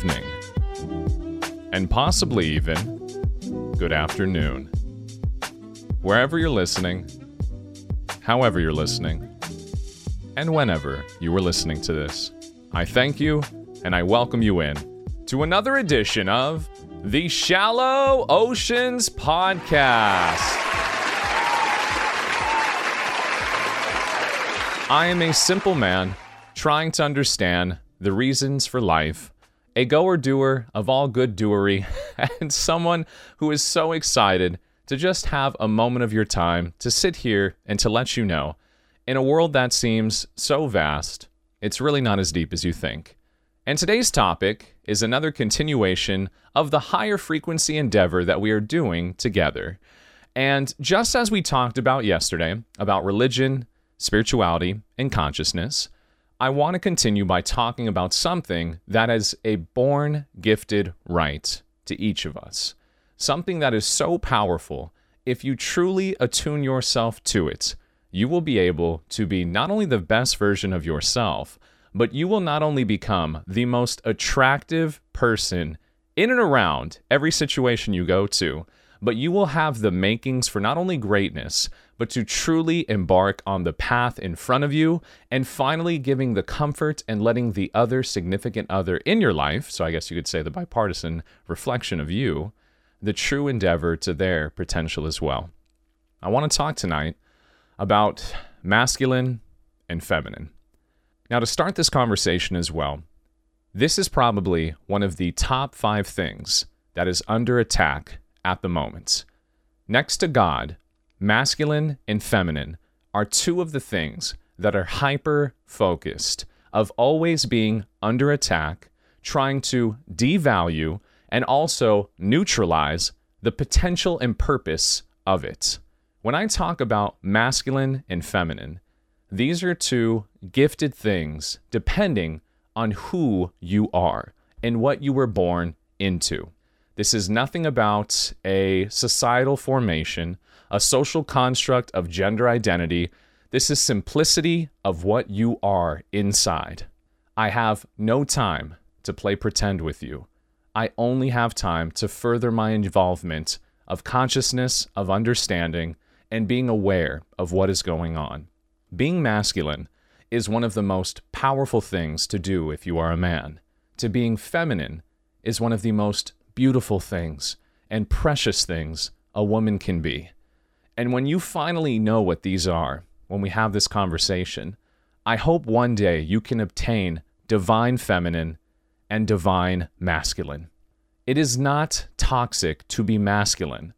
evening, and possibly even good afternoon. Wherever you're listening, however you're listening, and whenever you are listening to this, I thank you and I welcome you in to another edition of the Shallow Oceans Podcast. I am a simple man trying to understand the reasons for life, a goer doer of all good doery, and someone who is so excited to just have a moment of your time to sit here and to let you know in a world that seems so vast, it's really not as deep as you think. And today's topic is another continuation of the higher frequency endeavor that we are doing together. And just as we talked about yesterday about religion, spirituality, and consciousness, I want to continue by talking about something that is a born gifted right to each of us. Something that is so powerful, if you truly attune yourself to it, you will be able to be not only the best version of yourself, but you will not only become the most attractive person in and around every situation you go to, but you will have the makings for not only greatness, but to truly embark on the path in front of you and finally giving the comfort and letting the other significant other in your life, so I guess you could say the bipartisan reflection of you, the true endeavor to their potential as well. I want to talk tonight about masculine and feminine. Now, to start this conversation as well, this is probably one of the top five things that is under attack at the moment. Next to God, masculine and feminine are two of the things that are hyper focused, of always being under attack, trying to devalue and also neutralize the potential and purpose of it. When I talk about masculine and feminine, these are two gifted things depending on who you are and what you were born into. This is nothing about a societal formation, a social construct of gender identity. This is simplicity of what you are inside. I have no time to play pretend with you. I only have time to further my involvement of consciousness, of understanding, and being aware of what is going on. Being masculine is one of the most powerful things to do if you are a man. To being feminine is one of the most beautiful things and precious things a woman can be. And when you finally know what these are, when we have this conversation, I hope one day you can obtain divine feminine and divine masculine. It is not toxic to be masculine,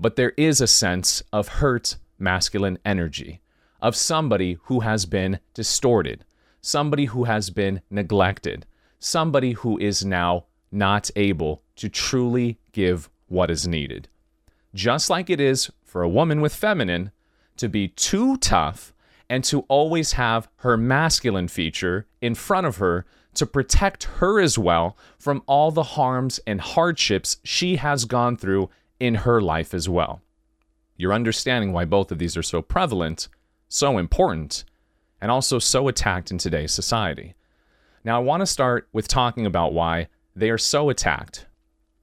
but there is a sense of hurt masculine energy, of somebody who has been distorted, somebody who has been neglected, somebody who is now not able to truly give what is needed. Just like it is for a woman with feminine to be too tough and to always have her masculine feature in front of her to protect her as well from all the harms and hardships she has gone through in her life as well. You're understanding why both of these are so prevalent, so important, and also so attacked in today's society. Now, I want to start with talking about why they are so attacked.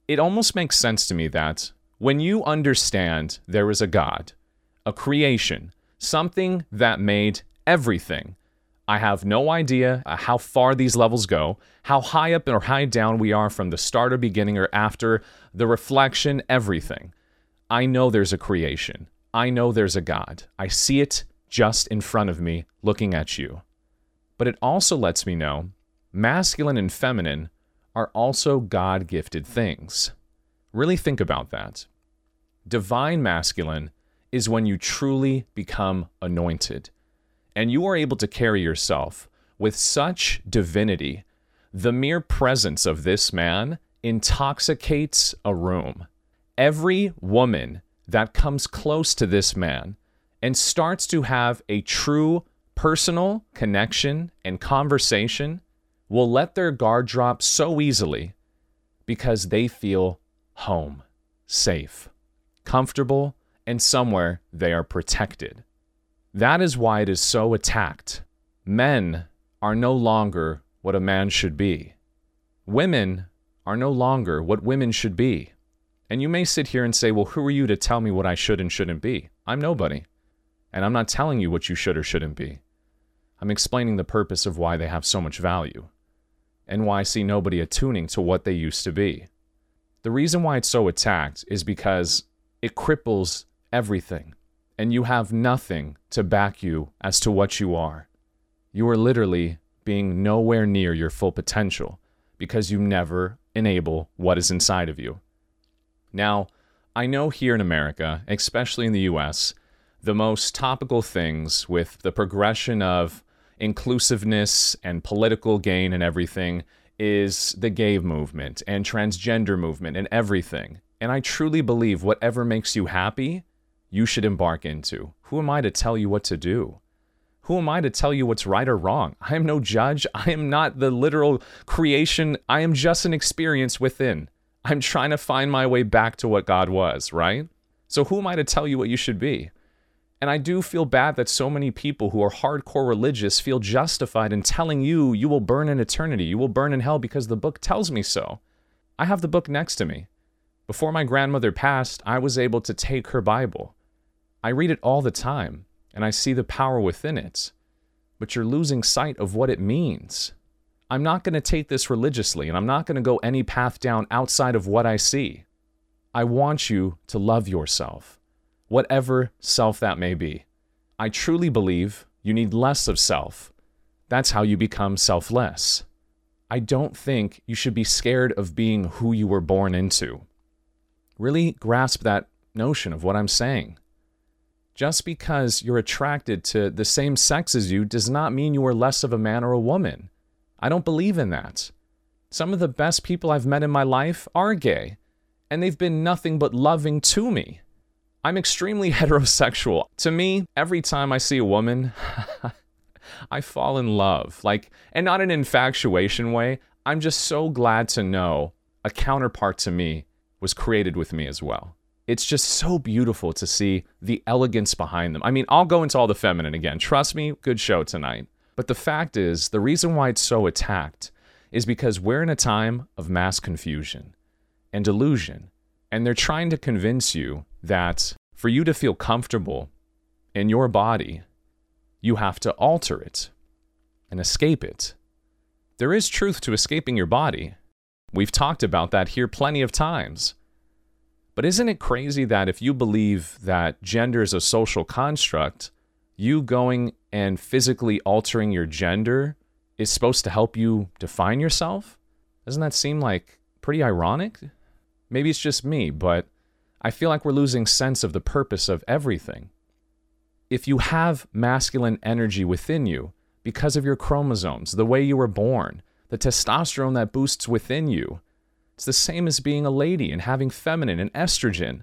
It almost makes sense to me that when you understand there is a God, a creation, something that made everything, I have no idea uh, how far these levels go, how high up or high down we are from the start or beginning or after, the reflection, everything. I know there's a creation. I know there's a God. I see it just in front of me looking at you. But it also lets me know masculine and feminine are also God gifted things. Really think about that. Divine masculine is when you truly become anointed and you are able to carry yourself with such divinity. The mere presence of this man intoxicates a room. Every woman that comes close to this man and starts to have a true personal connection and conversation will let their guard drop so easily because they feel home, safe, comfortable, and somewhere they are protected. That is why it is so attacked. Men are no longer what a man should be. Women are no longer what women should be. And you may sit here and say, well, who are you to tell me what I should and shouldn't be? I'm nobody. And I'm not telling you what you should or shouldn't be. I'm explaining the purpose of why they have so much value and why I see nobody attuning to what they used to be. The reason why it's so attacked is because it cripples everything, and you have nothing to back you as to what you are. You are literally being nowhere near your full potential because you never enable what is inside of you. Now, I know here in America, especially in the US, the most topical things with the progression of inclusiveness and political gain and everything is the gay movement and transgender movement and everything. And I truly believe whatever makes you happy, you should embark into. Who am I to tell you what to do? Who am I to tell you what's right or wrong? I am no judge. I am not the literal creation. I am just an experience within. I'm trying to find my way back to what God was, right? So who am I to tell you what you should be? And I do feel bad that so many people who are hardcore religious feel justified in telling you you will burn in eternity, you will burn in hell because the book tells me so. I have the book next to me. Before my grandmother passed, I was able to take her Bible. I read it all the time, and I see the power within it. But you're losing sight of what it means. I'm not going to take this religiously, and I'm not going to go any path down outside of what I see. I want you to love yourself whatever self that may be. I truly believe you need less of self. That's how you become selfless. I don't think you should be scared of being who you were born into. Really grasp that notion of what I'm saying. Just because you're attracted to the same sex as you does not mean you are less of a man or a woman. I don't believe in that. Some of the best people I've met in my life are gay, and they've been nothing but loving to me. I'm extremely heterosexual. To me, every time I see a woman, I fall in love. Like, and not an infatuation way. I'm just so glad to know a counterpart to me was created with me as well. It's just so beautiful to see the elegance behind them. I mean, I'll go into all the feminine again. Trust me, good show tonight. But the fact is, the reason why it's so attacked is because we're in a time of mass confusion and delusion. And they're trying to convince you that for you to feel comfortable in your body, you have to alter it and escape it. There is truth to escaping your body. We've talked about that here plenty of times. But isn't it crazy that if you believe that gender is a social construct, you going and physically altering your gender is supposed to help you define yourself? Doesn't that seem like pretty ironic? Maybe it's just me, but I feel like we're losing sense of the purpose of everything. If you have masculine energy within you because of your chromosomes, the way you were born, the testosterone that boosts within you, it's the same as being a lady and having feminine and estrogen.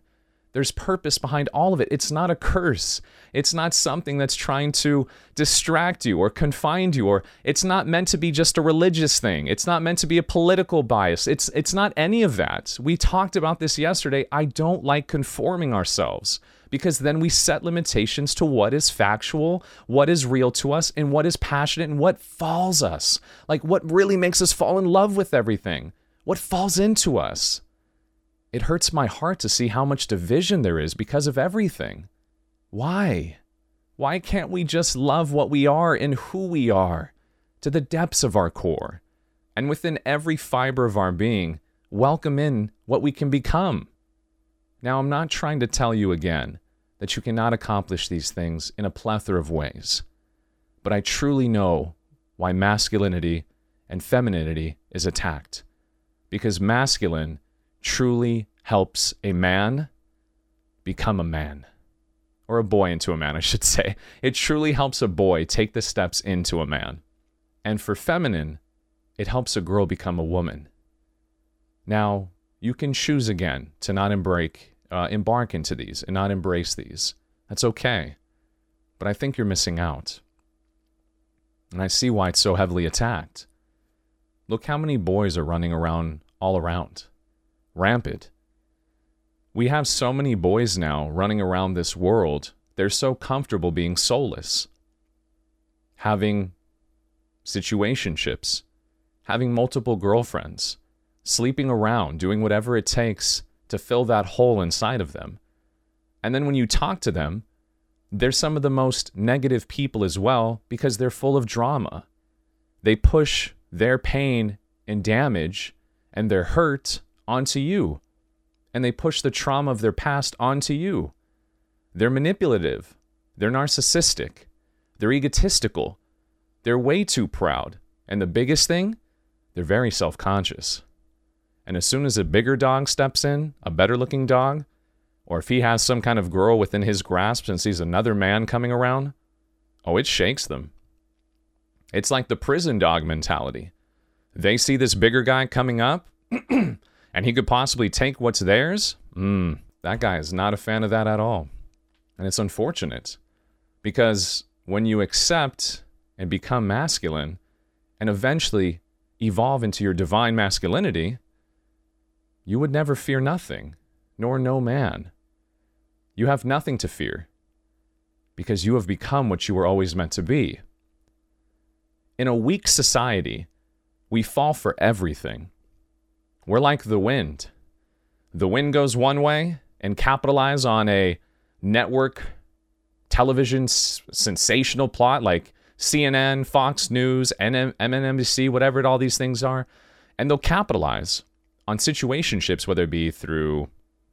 There's purpose behind all of it. It's not a curse. It's not something that's trying to distract you or confine you or it's not meant to be just a religious thing. It's not meant to be a political bias. It's it's not any of that. We talked about this yesterday. I don't like conforming ourselves because then we set limitations to what is factual, what is real to us, and what is passionate and what falls us. Like what really makes us fall in love with everything. What falls into us. It hurts my heart to see how much division there is because of everything. Why? Why can't we just love what we are and who we are to the depths of our core? And within every fiber of our being, welcome in what we can become. Now, I'm not trying to tell you again that you cannot accomplish these things in a plethora of ways, but I truly know why masculinity and femininity is attacked. Because masculine truly helps a man become a man. Or a boy into a man, I should say. It truly helps a boy take the steps into a man. And for feminine, it helps a girl become a woman. Now, you can choose again to not embark, uh, embark into these and not embrace these. That's okay. But I think you're missing out. And I see why it's so heavily attacked. Look how many boys are running around all around rampant. We have so many boys now running around this world, they're so comfortable being soulless, having situationships, having multiple girlfriends, sleeping around, doing whatever it takes to fill that hole inside of them. And then when you talk to them, they're some of the most negative people as well because they're full of drama. They push their pain and damage and their hurt onto you. And they push the trauma of their past onto you. They're manipulative. They're narcissistic. They're egotistical. They're way too proud. And the biggest thing, they're very self conscious. And as soon as a bigger dog steps in, a better looking dog, or if he has some kind of girl within his grasp and sees another man coming around, oh, it shakes them. It's like the prison dog mentality. They see this bigger guy coming up, and he could possibly take what's theirs. Mm, that guy is not a fan of that at all. And it's unfortunate because when you accept and become masculine and eventually evolve into your divine masculinity, you would never fear nothing, nor no man. You have nothing to fear, because you have become what you were always meant to be. In a weak society, we fall for everything. We're like the wind. The wind goes one way and capitalize on a network television s- sensational plot like CNN, Fox News, NM- MNBC, whatever all these things are, and they'll capitalize on situationships, whether it be through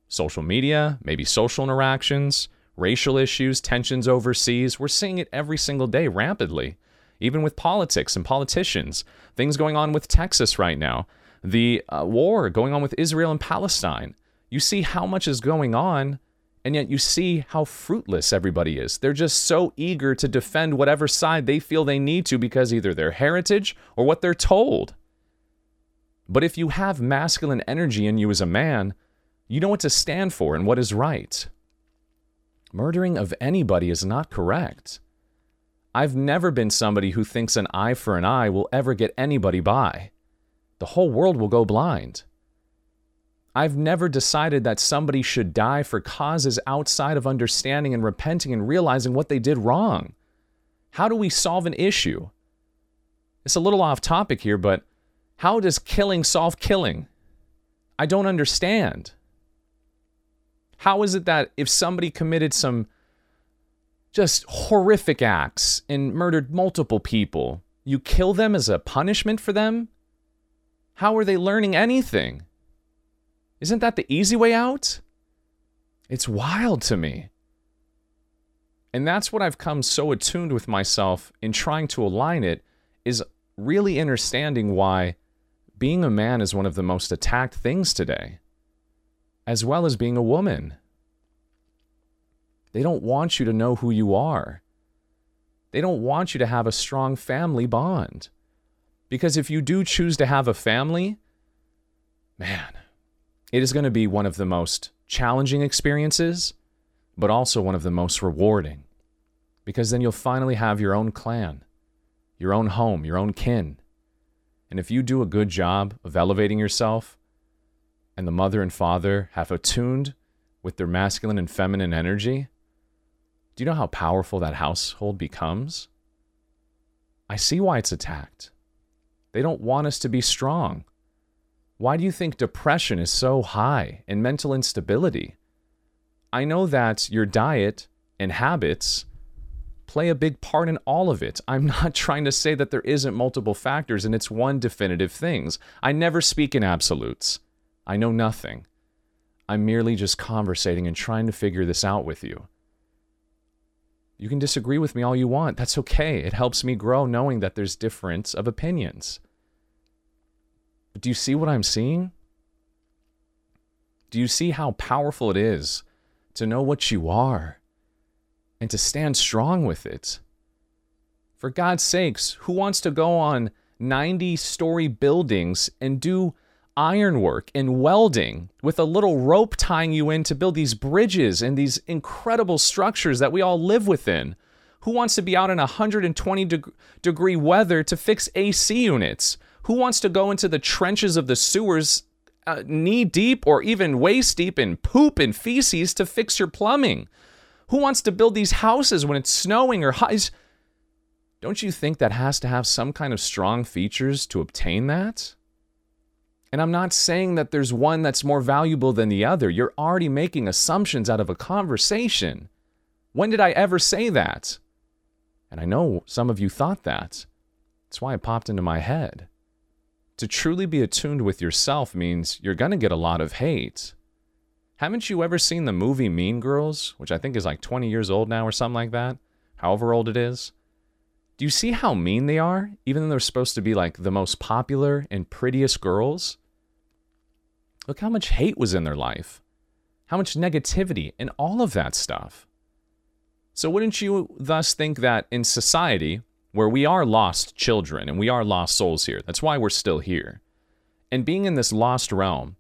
social media, maybe social interactions, racial issues, tensions overseas. We're seeing it every single day rapidly, even with politics and politicians. Things going on with Texas right now, the uh, war going on with Israel and Palestine. You see how much is going on, and yet you see how fruitless everybody is. They're just so eager to defend whatever side they feel they need to because either their heritage or what they're told. But if you have masculine energy in you as a man, you know what to stand for and what is right. Murdering of anybody is not correct. I've never been somebody who thinks an eye for an eye will ever get anybody by. The whole world will go blind. I've never decided that somebody should die for causes outside of understanding and repenting and realizing what they did wrong. How do we solve an issue? It's a little off topic here, but how does killing solve killing? I don't understand. How is it that if somebody committed some just horrific acts and murdered multiple people, you kill them as a punishment for them? How are they learning anything? Isn't that the easy way out? It's wild to me. And that's what I've come so attuned with myself in trying to align it is really understanding why being a man is one of the most attacked things today, as well as being a woman. They don't want you to know who you are. They don't want you to have a strong family bond. Because if you do choose to have a family, man, it is going to be one of the most challenging experiences, but also one of the most rewarding. Because then you'll finally have your own clan, your own home, your own kin. And if you do a good job of elevating yourself, and the mother and father have attuned with their masculine and feminine energy, do you know how powerful that household becomes? I see why it's attacked. They don't want us to be strong. Why do you think depression is so high and mental instability? I know that your diet and habits play a big part in all of it. I'm not trying to say that there isn't multiple factors and it's one definitive things. I never speak in absolutes. I know nothing. I'm merely just conversating and trying to figure this out with you. You can disagree with me all you want. That's okay. It helps me grow knowing that there's difference of opinions. But do you see what I'm seeing? Do you see how powerful it is to know what you are and to stand strong with it? For God's sakes, who wants to go on 90 story buildings and do ironwork and welding with a little rope tying you in to build these bridges and these incredible structures that we all live within? Who wants to be out in 120 deg- degree weather to fix AC units? Who wants to go into the trenches of the sewers uh, knee deep or even waist deep in poop and feces to fix your plumbing? Who wants to build these houses when it's snowing or high? Don't you think that has to have some kind of strong features to obtain that? And I'm not saying that there's one that's more valuable than the other. You're already making assumptions out of a conversation. When did I ever say that? And I know some of you thought that. That's why it popped into my head. To truly be attuned with yourself means you're going to get a lot of hate. Haven't you ever seen the movie Mean Girls, which I think is like 20 years old now or something like that? However old it is. Do you see how mean they are, even though they're supposed to be like the most popular and prettiest girls? Look how much hate was in their life, how much negativity, and all of that stuff. So, wouldn't you thus think that in society, where we are lost children and we are lost souls here, that's why we're still here, and being in this lost realm,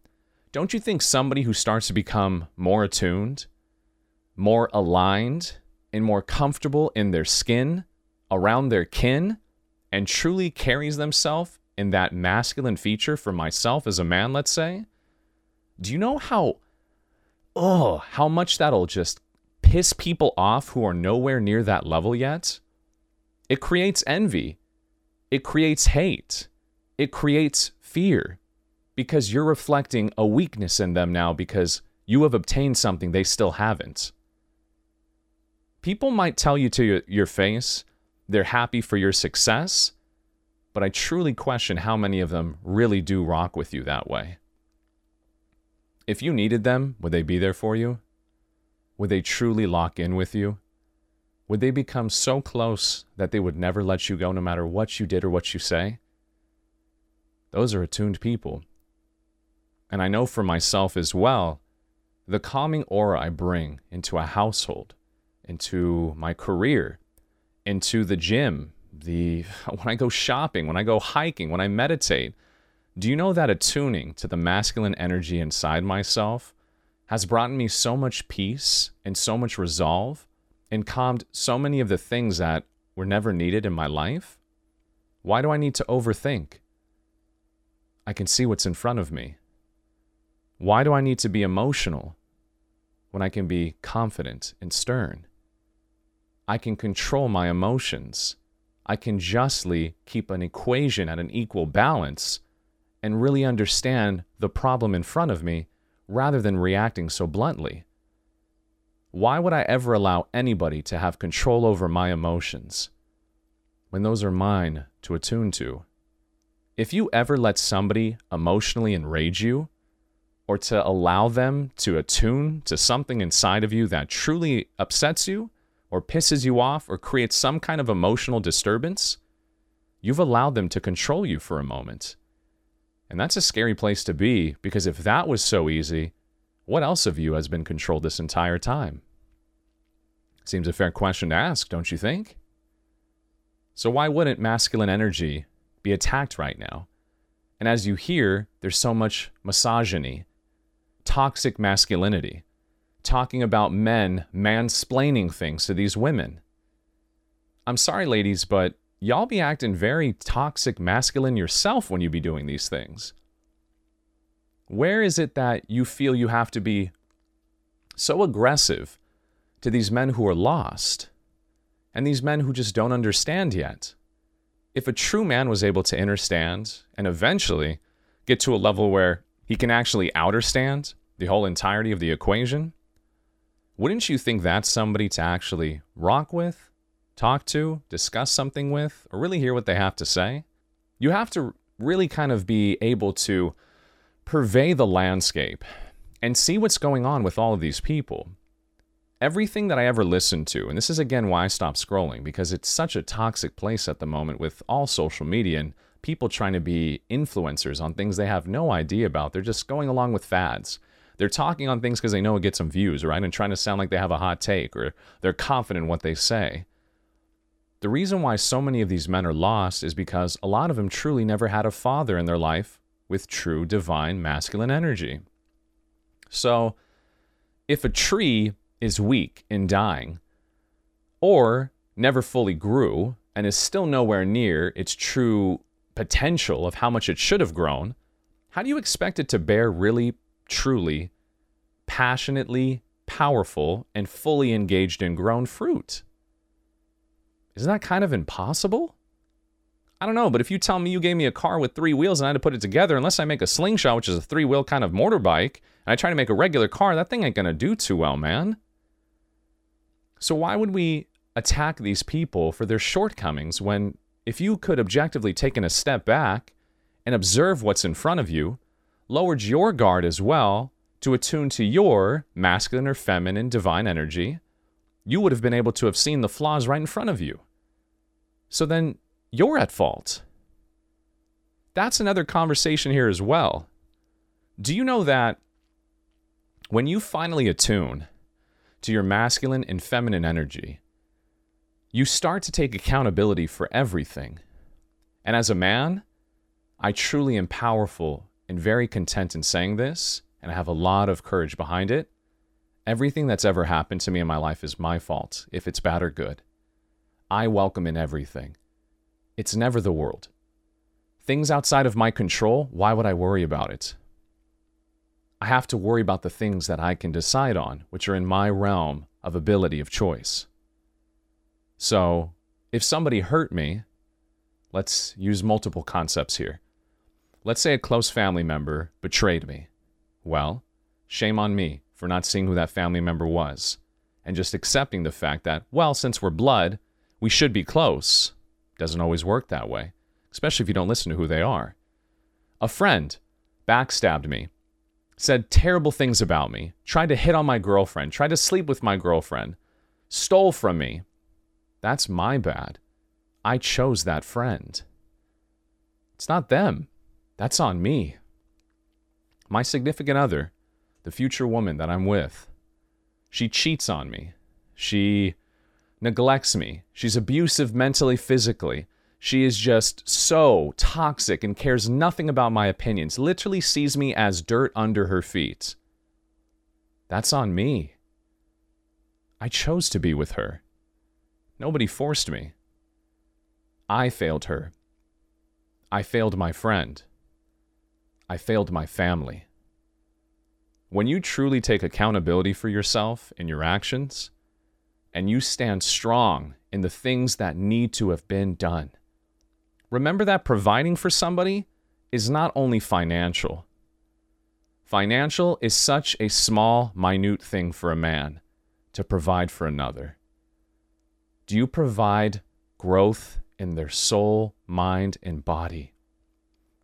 don't you think somebody who starts to become more attuned, more aligned, and more comfortable in their skin, around their kin, and truly carries themselves in that masculine feature for myself as a man, let's say, do you know how, oh, how much that'll just piss people off who are nowhere near that level yet? It creates envy. It creates hate. It creates fear because you're reflecting a weakness in them now because you have obtained something they still haven't. People might tell you to your, face they're happy for your success, but I truly question how many of them really do rock with you that way. If you needed them, would they be there for you? Would they truly lock in with you? Would they become so close that they would never let you go no matter what you did or what you say? Those are attuned people. And I know for myself as well, the calming aura I bring into a household, into my career, into the gym, the when I go shopping, when I go hiking, when I meditate, do you know that attuning to the masculine energy inside myself has brought me so much peace and so much resolve and calmed so many of the things that were never needed in my life? Why do I need to overthink? I can see what's in front of me. Why do I need to be emotional when I can be confident and stern? I can control my emotions. I can justly keep an equation at an equal balance and really understand the problem in front of me rather than reacting so bluntly. Why would I ever allow anybody to have control over my emotions when those are mine to attune to? If you ever let somebody emotionally enrage you, or to allow them to attune to something inside of you that truly upsets you, or pisses you off, or creates some kind of emotional disturbance, you've allowed them to control you for a moment. And that's a scary place to be because if that was so easy, what else of you has been controlled this entire time? Seems a fair question to ask, don't you think? So, why wouldn't masculine energy be attacked right now? And as you hear, there's so much misogyny, toxic masculinity, talking about men mansplaining things to these women. I'm sorry, ladies, but y'all be acting very toxic masculine yourself when you be doing these things. Where is it that you feel you have to be so aggressive to these men who are lost and these men who just don't understand yet? If a true man was able to understand and eventually get to a level where he can actually outerstand the whole entirety of the equation, wouldn't you think that's somebody to actually rock with talk to, discuss something with, or really hear what they have to say. You have to really kind of be able to purvey the landscape and see what's going on with all of these people. Everything that I ever listened to, and this is again why I stopped scrolling, because it's such a toxic place at the moment with all social media and people trying to be influencers on things they have no idea about. They're just going along with fads. They're talking on things because they know it gets some views, right? And trying to sound like they have a hot take or they're confident in what they say. The reason why so many of these men are lost is because a lot of them truly never had a father in their life with true divine masculine energy. So, if a tree is weak and dying, or never fully grew and is still nowhere near its true potential of how much it should have grown, how do you expect it to bear really, truly, passionately, powerful, and fully engaged in grown fruit? Isn't that kind of impossible? I don't know, but if you tell me you gave me a car with three wheels and I had to put it together, unless I make a slingshot, which is a three wheel kind of motorbike, and I try to make a regular car, that thing ain't gonna do too well, man. So why would we attack these people for their shortcomings when if you could objectively taken a step back and observe what's in front of you, lowered your guard as well to attune to your masculine or feminine divine energy, you would have been able to have seen the flaws right in front of you. So then you're at fault. That's another conversation here as well. Do you know that when you finally attune to your masculine and feminine energy, you start to take accountability for everything. And as a man, I truly am powerful and very content in saying this, and I have a lot of courage behind it. Everything that's ever happened to me in my life is my fault, if it's bad or good. I welcome in everything. It's never the world. Things outside of my control, why would I worry about it? I have to worry about the things that I can decide on, which are in my realm of ability of choice. So, if somebody hurt me, let's use multiple concepts here. Let's say a close family member betrayed me. Well, shame on me for not seeing who that family member was and just accepting the fact that, well, since we're blood, we should be close. Doesn't always work that way, especially if you don't listen to who they are. A friend backstabbed me, said terrible things about me, tried to hit on my girlfriend, tried to sleep with my girlfriend, stole from me. That's my bad. I chose that friend. It's not them. That's on me. My significant other, the future woman that I'm with, she cheats on me. She neglects me. She's abusive mentally, physically. She is just so toxic and cares nothing about my opinions, literally sees me as dirt under her feet. That's on me. I chose to be with her. Nobody forced me. I failed her. I failed my friend. I failed my family. When you truly take accountability for yourself and your actions, and you stand strong in the things that need to have been done, remember that providing for somebody is not only financial. Financial is such a small, minute thing for a man to provide for another. Do you provide growth in their soul, mind, and body?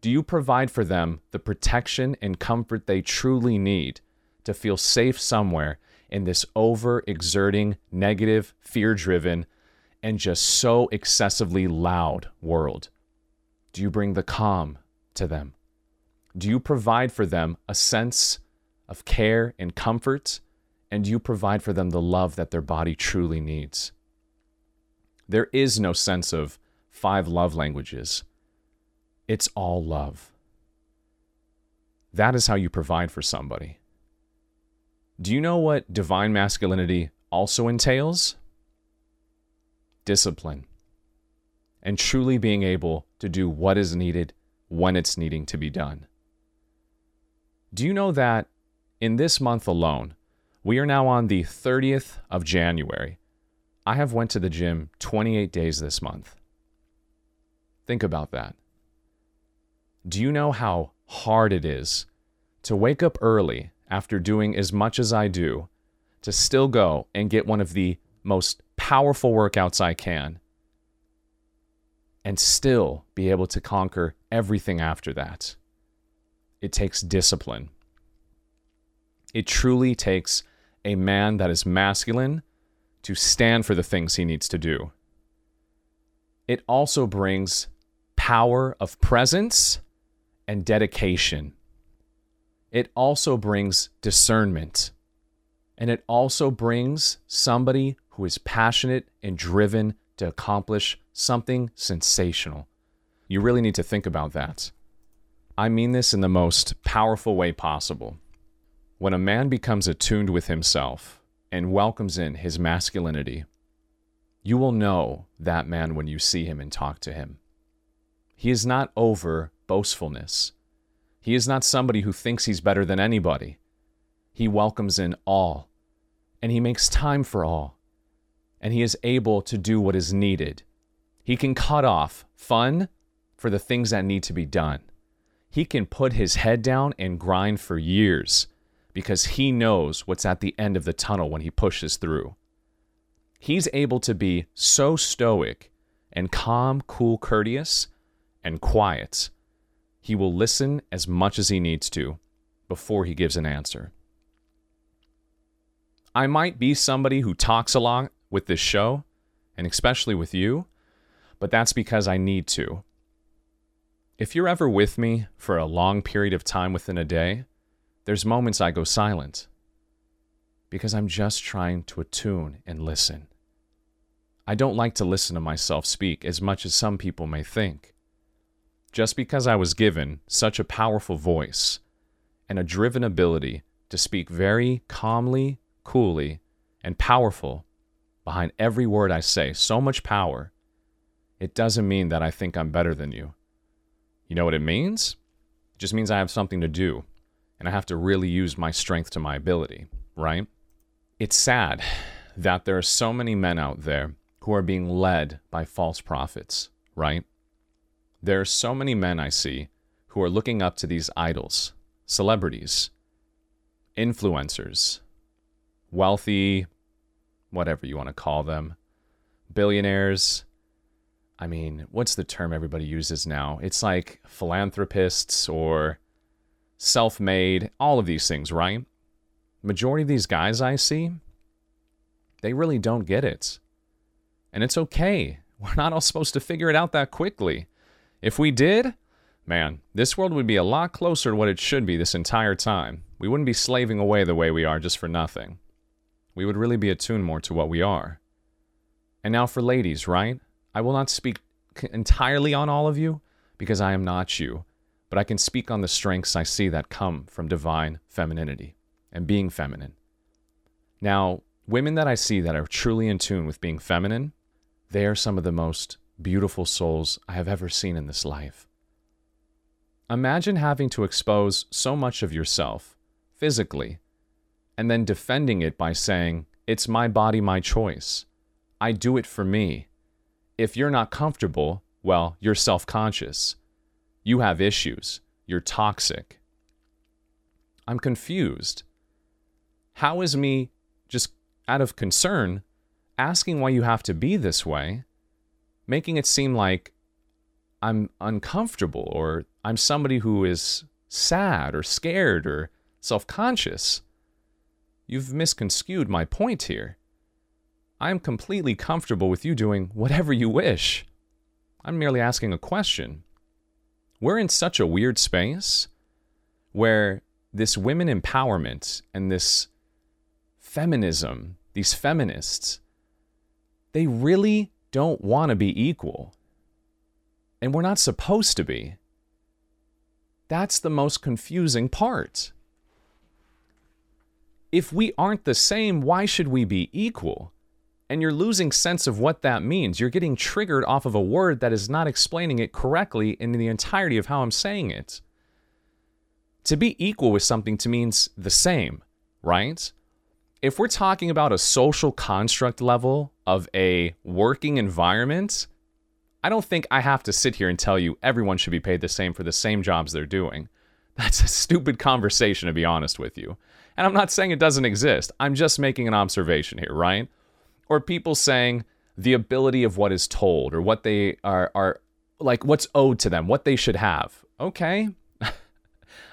Do you provide for them the protection and comfort they truly need to feel safe somewhere in this over exerting, negative, fear driven, and just so excessively loud world? Do you bring the calm to them? Do you provide for them a sense of care and comfort? And do you provide for them the love that their body truly needs? There is no sense of five love languages. It's all love. That is how you provide for somebody. Do you know what divine masculinity also entails? Discipline. And truly being able to do what is needed when it's needing to be done. Do you know that in this month alone, we are now on the 30th of January. I have went to the gym 28 days this month. Think about that. Do you know how hard it is to wake up early after doing as much as I do to still go and get one of the most powerful workouts I can and still be able to conquer everything after that? It takes discipline. It truly takes a man that is masculine to stand for the things he needs to do. It also brings power of presence and dedication. It also brings discernment. And it also brings somebody who is passionate and driven to accomplish something sensational. You really need to think about that. I mean this in the most powerful way possible. When a man becomes attuned with himself and welcomes in his masculinity, you will know that man when you see him and talk to him. He is not over boastfulness. He is not somebody who thinks he's better than anybody. He welcomes in all, and he makes time for all, and he is able to do what is needed. He can cut off fun for the things that need to be done. He can put his head down and grind for years because he knows what's at the end of the tunnel when he pushes through. He's able to be so stoic and calm, cool, courteous, and quiet. He will listen as much as he needs to before he gives an answer. I might be somebody who talks a lot with this show, and especially with you, but that's because I need to. If you're ever with me for a long period of time within a day, there's moments I go silent because I'm just trying to attune and listen. I don't like to listen to myself speak as much as some people may think. Just because I was given such a powerful voice and a driven ability to speak very calmly, coolly, and powerful behind every word I say, so much power, it doesn't mean that I think I'm better than you. You know what it means? It just means I have something to do, and I have to really use my strength to my ability, right? It's sad that there are so many men out there who are being led by false prophets, right? There are so many men I see who are looking up to these idols, celebrities, influencers, wealthy, whatever you want to call them, billionaires. I mean, what's the term everybody uses now? It's like philanthropists or self made, all of these things, right? Majority of these guys I see, they really don't get it. And it's okay. We're not all supposed to figure it out that quickly. If we did, man, this world would be a lot closer to what it should be this entire time. We wouldn't be slaving away the way we are just for nothing we would really be attuned more to what we are. And now for ladies, right? I will not speak entirely on all of you because I am not you, but I can speak on the strengths I see that come from divine femininity and being feminine. Now, women that I see that are truly in tune with being feminine, they are some of the most beautiful souls I have ever seen in this life. Imagine having to expose so much of yourself, physically, and then defending it by saying, It's my body, my choice. I do it for me. If you're not comfortable, well, you're self conscious. You have issues. You're toxic. I'm confused. How is me just out of concern asking why you have to be this way, making it seem like I'm uncomfortable or I'm somebody who is sad or scared or self conscious? You've misconstrued my point here. I am completely comfortable with you doing whatever you wish. I'm merely asking a question. We're in such a weird space where this women empowerment and this feminism, these feminists, they really don't want to be equal. And we're not supposed to be. That's the most confusing part if we aren't the same, why should we be equal? And you're losing sense of what that means. You're getting triggered off of a word that is not explaining it correctly in the entirety of how I'm saying it. To be equal with something to means the same, right? If we're talking about a social construct level of a working environment, I don't think I have to sit here and tell you everyone should be paid the same for the same jobs they're doing. That's a stupid conversation, to be honest with you. And I'm not saying it doesn't exist, I'm just making an observation here, right? Or people saying the ability of what is told or what they are, are like what's owed to them, what they should have. Okay.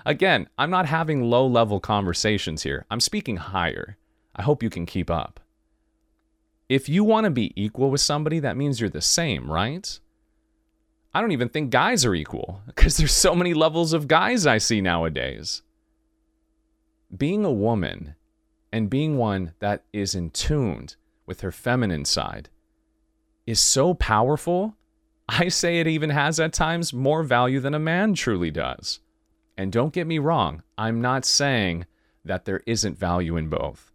Again, I'm not having low level conversations here, I'm speaking higher. I hope you can keep up. If you want to be equal with somebody, that means you're the same, right? I don't even think guys are equal because there's so many levels of guys I see nowadays being a woman and being one that is in tuned with her feminine side is so powerful. I say it even has at times more value than a man truly does. And don't get me wrong, I'm not saying that there isn't value in both.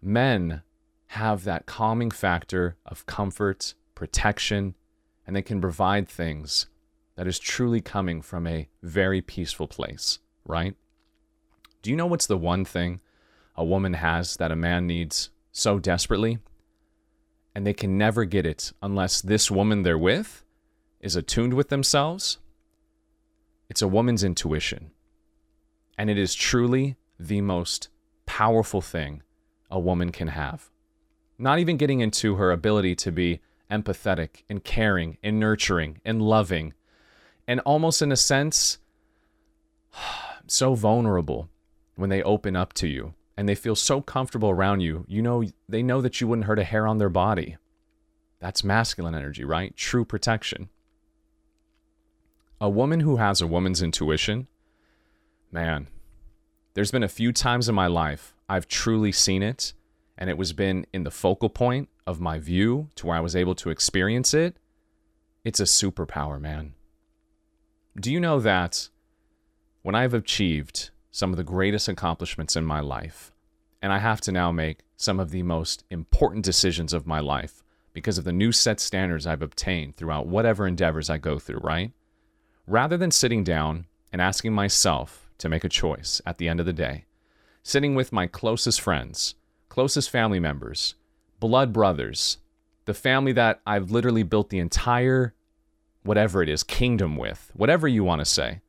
Men have that calming factor of comfort, protection, and they can provide things that is truly coming from a very peaceful place, right? Do you know what's the one thing a woman has that a man needs so desperately? And they can never get it unless this woman they're with is attuned with themselves, it's a woman's intuition. And it is truly the most powerful thing a woman can have. Not even getting into her ability to be empathetic and caring and nurturing and loving and almost in a sense so vulnerable when they open up to you and they feel so comfortable around you. You know, they know that you wouldn't hurt a hair on their body. That's masculine energy, right? True protection. A woman who has a woman's intuition, man, there's been a few times in my life I've truly seen it, and it was been in the focal point of my view to where I was able to experience it. It's a superpower, man. Do you know that when I've achieved some of the greatest accomplishments in my life, and I have to now make some of the most important decisions of my life because of the new set standards I've obtained throughout whatever endeavors I go through, right? Rather than sitting down and asking myself to make a choice at the end of the day, sitting with my closest friends, closest family members, blood brothers, the family that I've literally built the entire whatever it is kingdom with, whatever you want to say,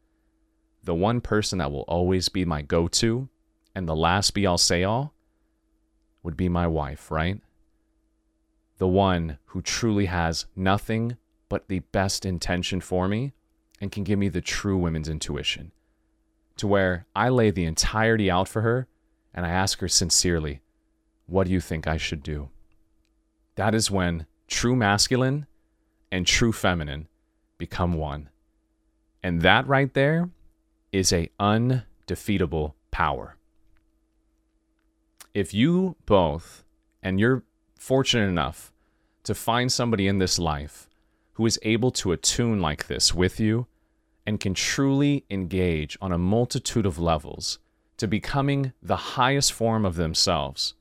the one person that will always be my go to and the last be all say all would be my wife, right? The one who truly has nothing but the best intention for me and can give me the true women's intuition. To where I lay the entirety out for her and I ask her sincerely, What do you think I should do? That is when true masculine and true feminine become one. And that right there is a undefeatable power. If you both, and you're fortunate enough to find somebody in this life who is able to attune like this with you and can truly engage on a multitude of levels to becoming the highest form of themselves.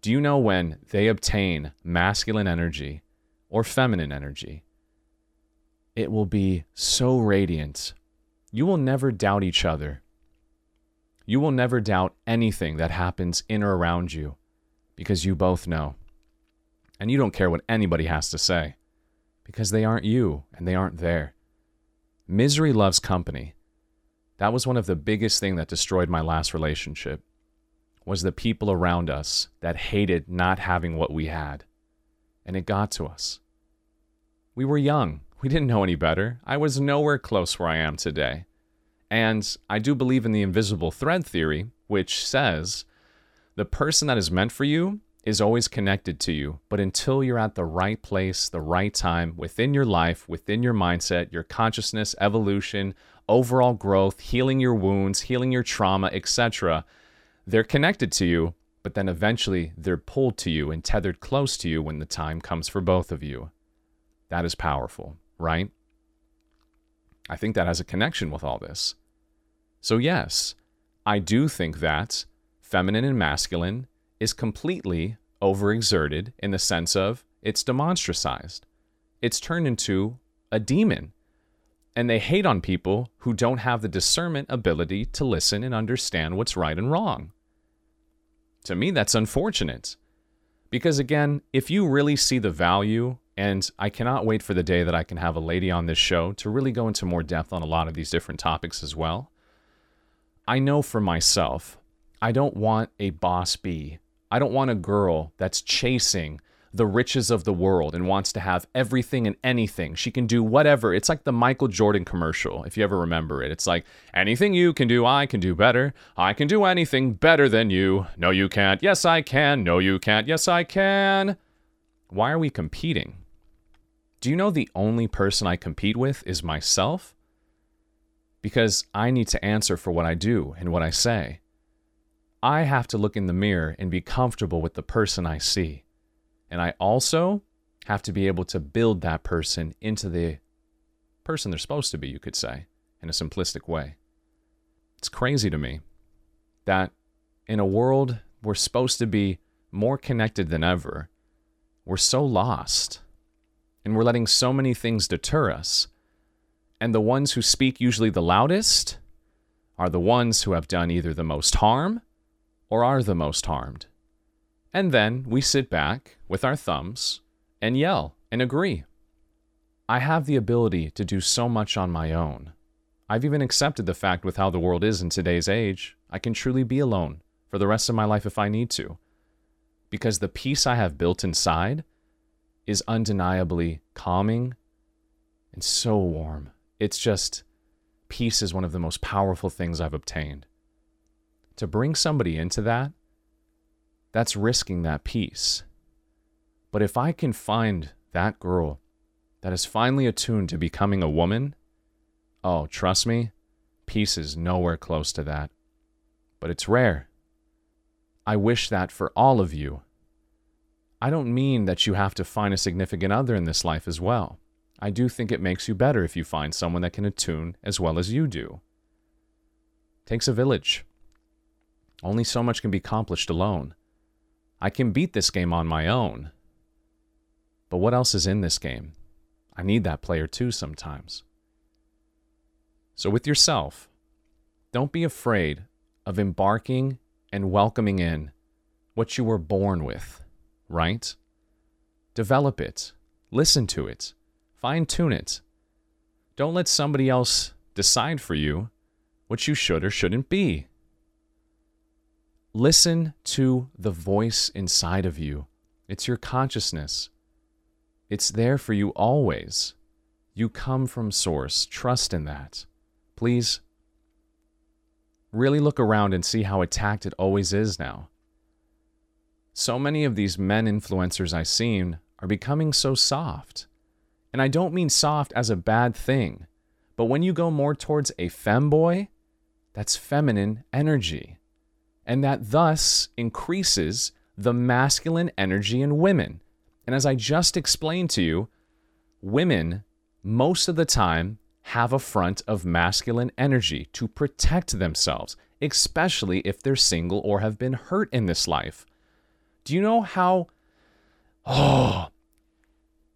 Do you know when they obtain masculine energy or feminine energy? It will be so radiant you will never doubt each other. You will never doubt anything that happens in or around you because you both know. And you don't care what anybody has to say because they aren't you and they aren't there. Misery loves company. That was one of the biggest thing that destroyed my last relationship was the people around us that hated not having what we had. And it got to us. We were young. We didn't know any better. I was nowhere close where I am today. And I do believe in the invisible thread theory, which says the person that is meant for you is always connected to you. But until you're at the right place, the right time, within your life, within your mindset, your consciousness, evolution, overall growth, healing your wounds, healing your trauma, etc., they're connected to you, but then eventually they're pulled to you and tethered close to you when the time comes for both of you. That is powerful right? I think that has a connection with all this. So, yes, I do think that feminine and masculine is completely overexerted in the sense of it's demonstracized. It's turned into a demon. And they hate on people who don't have the discernment ability to listen and understand what's right and wrong. To me, that's unfortunate. Because again, if you really see the value and I cannot wait for the day that I can have a lady on this show to really go into more depth on a lot of these different topics as well. I know for myself, I don't want a boss bee. I don't want a girl that's chasing the riches of the world and wants to have everything and anything. She can do whatever. It's like the Michael Jordan commercial, if you ever remember it. It's like, anything you can do, I can do better. I can do anything better than you. No, you can't. Yes, I can. No, you can't. Yes, I can. Why are we competing? Do you know the only person I compete with is myself? Because I need to answer for what I do and what I say. I have to look in the mirror and be comfortable with the person I see. And I also have to be able to build that person into the person they're supposed to be, you could say, in a simplistic way. It's crazy to me that in a world we're supposed to be more connected than ever, we're so lost and we're letting so many things deter us. And the ones who speak usually the loudest are the ones who have done either the most harm or are the most harmed. And then we sit back with our thumbs and yell and agree. I have the ability to do so much on my own. I've even accepted the fact with how the world is in today's age, I can truly be alone for the rest of my life if I need to. Because the peace I have built inside is undeniably calming and so warm. It's just, peace is one of the most powerful things I've obtained. To bring somebody into that, that's risking that peace. But if I can find that girl that is finally attuned to becoming a woman, oh, trust me, peace is nowhere close to that. But it's rare. I wish that for all of you. I don't mean that you have to find a significant other in this life as well. I do think it makes you better if you find someone that can attune as well as you do. Takes a village. Only so much can be accomplished alone. I can beat this game on my own. But what else is in this game? I need that player too sometimes. So, with yourself, don't be afraid of embarking and welcoming in what you were born with, right? Develop it, listen to it, fine tune it. Don't let somebody else decide for you what you should or shouldn't be. Listen to the voice inside of you. It's your consciousness. It's there for you always. You come from Source. Trust in that. Please really look around and see how attacked it always is now. So many of these men influencers I've seen are becoming so soft. And I don't mean soft as a bad thing, but when you go more towards a femboy, that's feminine energy. And that thus increases the masculine energy in women. And as I just explained to you, women, most of the time, have a front of masculine energy to protect themselves, especially if they're single or have been hurt in this life. Do you know how oh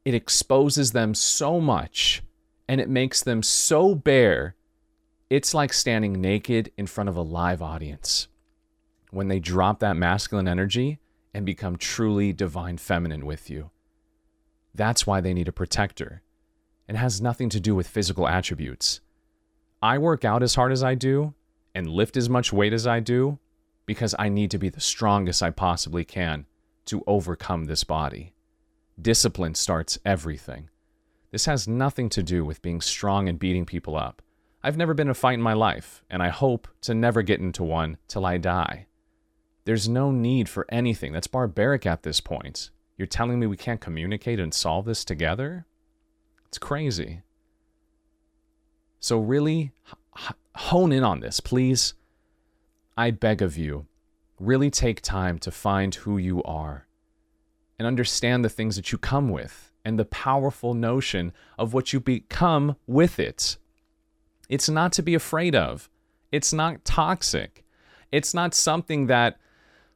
it exposes them so much and it makes them so bare. It's like standing naked in front of a live audience. When they drop that masculine energy and become truly divine feminine with you. That's why they need a protector. It has nothing to do with physical attributes. I work out as hard as I do and lift as much weight as I do because I need to be the strongest I possibly can to overcome this body. Discipline starts everything. This has nothing to do with being strong and beating people up. I've never been in a fight in my life, and I hope to never get into one till I die. There's no need for anything. That's barbaric at this point. You're telling me we can't communicate and solve this together? It's crazy. So, really hone in on this, please. I beg of you, really take time to find who you are and understand the things that you come with and the powerful notion of what you become with it. It's not to be afraid of, it's not toxic, it's not something that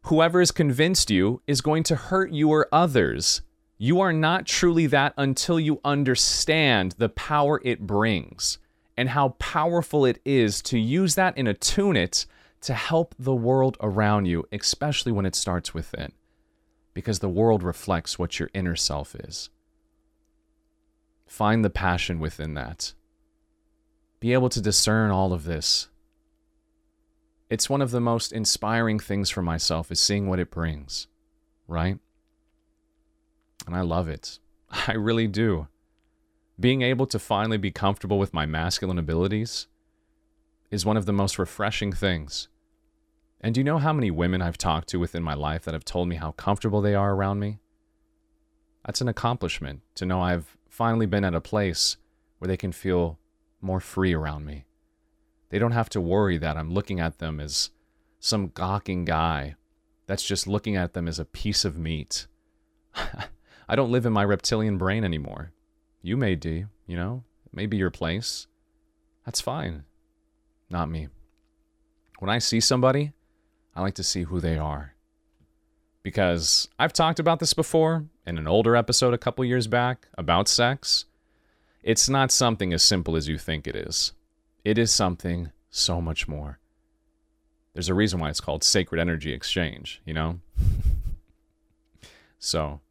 whoever has convinced you is going to hurt you or others. You are not truly that until you understand the power it brings and how powerful it is to use that and attune it to help the world around you, especially when it starts within, because the world reflects what your inner self is. Find the passion within that. Be able to discern all of this. It's one of the most inspiring things for myself is seeing what it brings, right? and I love it. I really do. Being able to finally be comfortable with my masculine abilities is one of the most refreshing things. And do you know how many women I've talked to within my life that have told me how comfortable they are around me? That's an accomplishment to know I've finally been at a place where they can feel more free around me. They don't have to worry that I'm looking at them as some gawking guy that's just looking at them as a piece of meat. I don't live in my reptilian brain anymore. You may do, you know, maybe your place. That's fine. Not me. When I see somebody, I like to see who they are. Because I've talked about this before in an older episode a couple years back about sex. It's not something as simple as you think it is. It is something so much more. There's a reason why it's called sacred energy exchange, you know? so,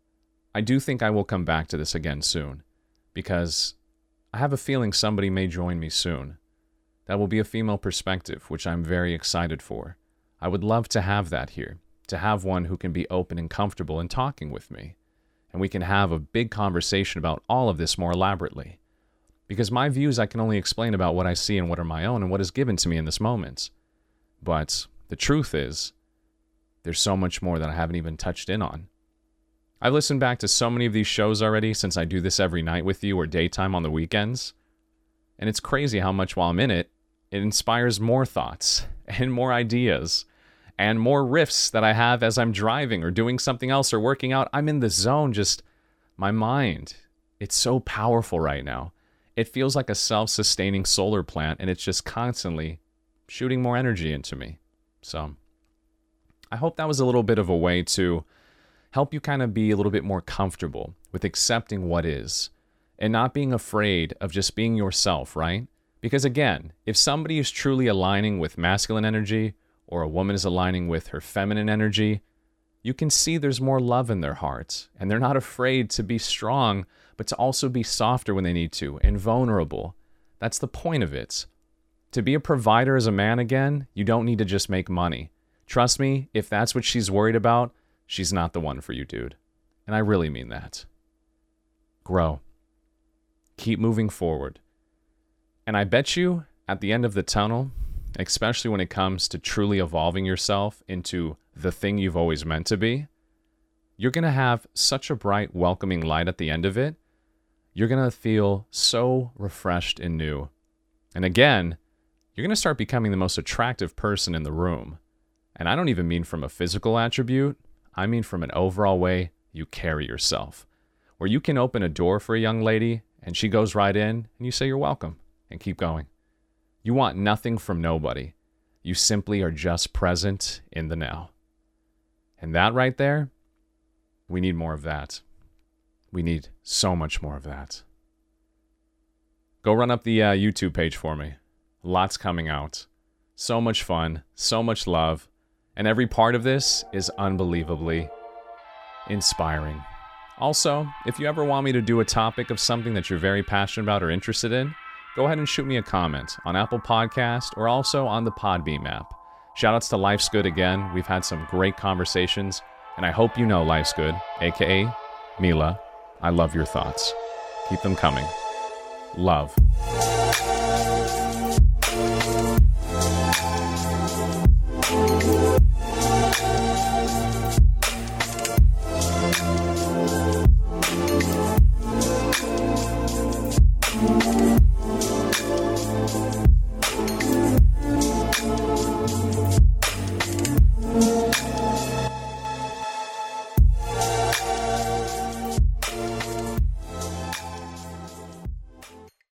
I do think I will come back to this again soon because I have a feeling somebody may join me soon. That will be a female perspective, which I'm very excited for. I would love to have that here, to have one who can be open and comfortable in talking with me. And we can have a big conversation about all of this more elaborately. Because my views I can only explain about what I see and what are my own and what is given to me in this moment. But the truth is, there's so much more that I haven't even touched in on. I've listened back to so many of these shows already since I do this every night with you or daytime on the weekends. And it's crazy how much while I'm in it, it inspires more thoughts and more ideas and more riffs that I have as I'm driving or doing something else or working out. I'm in the zone, just my mind. It's so powerful right now. It feels like a self sustaining solar plant and it's just constantly shooting more energy into me. So I hope that was a little bit of a way to help you kind of be a little bit more comfortable with accepting what is and not being afraid of just being yourself, right? Because again, if somebody is truly aligning with masculine energy or a woman is aligning with her feminine energy, you can see there's more love in their hearts and they're not afraid to be strong, but to also be softer when they need to and vulnerable. That's the point of it. To be a provider as a man again, you don't need to just make money. Trust me, if that's what she's worried about, she's not the one for you, dude. And I really mean that. Grow. Keep moving forward. And I bet you at the end of the tunnel, especially when it comes to truly evolving yourself into the thing you've always meant to be, you're going to have such a bright, welcoming light at the end of it. You're going to feel so refreshed and new. And again, you're going to start becoming the most attractive person in the room. And I don't even mean from a physical attribute, I mean from an overall way you carry yourself. Where you can open a door for a young lady and she goes right in and you say you're welcome and keep going. You want nothing from nobody. You simply are just present in the now. And that right there, we need more of that. We need so much more of that. Go run up the uh, YouTube page for me. Lots coming out. So much fun, so much love, and every part of this is unbelievably inspiring. Also, if you ever want me to do a topic of something that you're very passionate about or interested in, go ahead and shoot me a comment on Apple Podcast or also on the Podbean app. Shoutouts to Life's Good again. We've had some great conversations, and I hope you know Life's Good, aka Mila. I love your thoughts. Keep them coming. Love.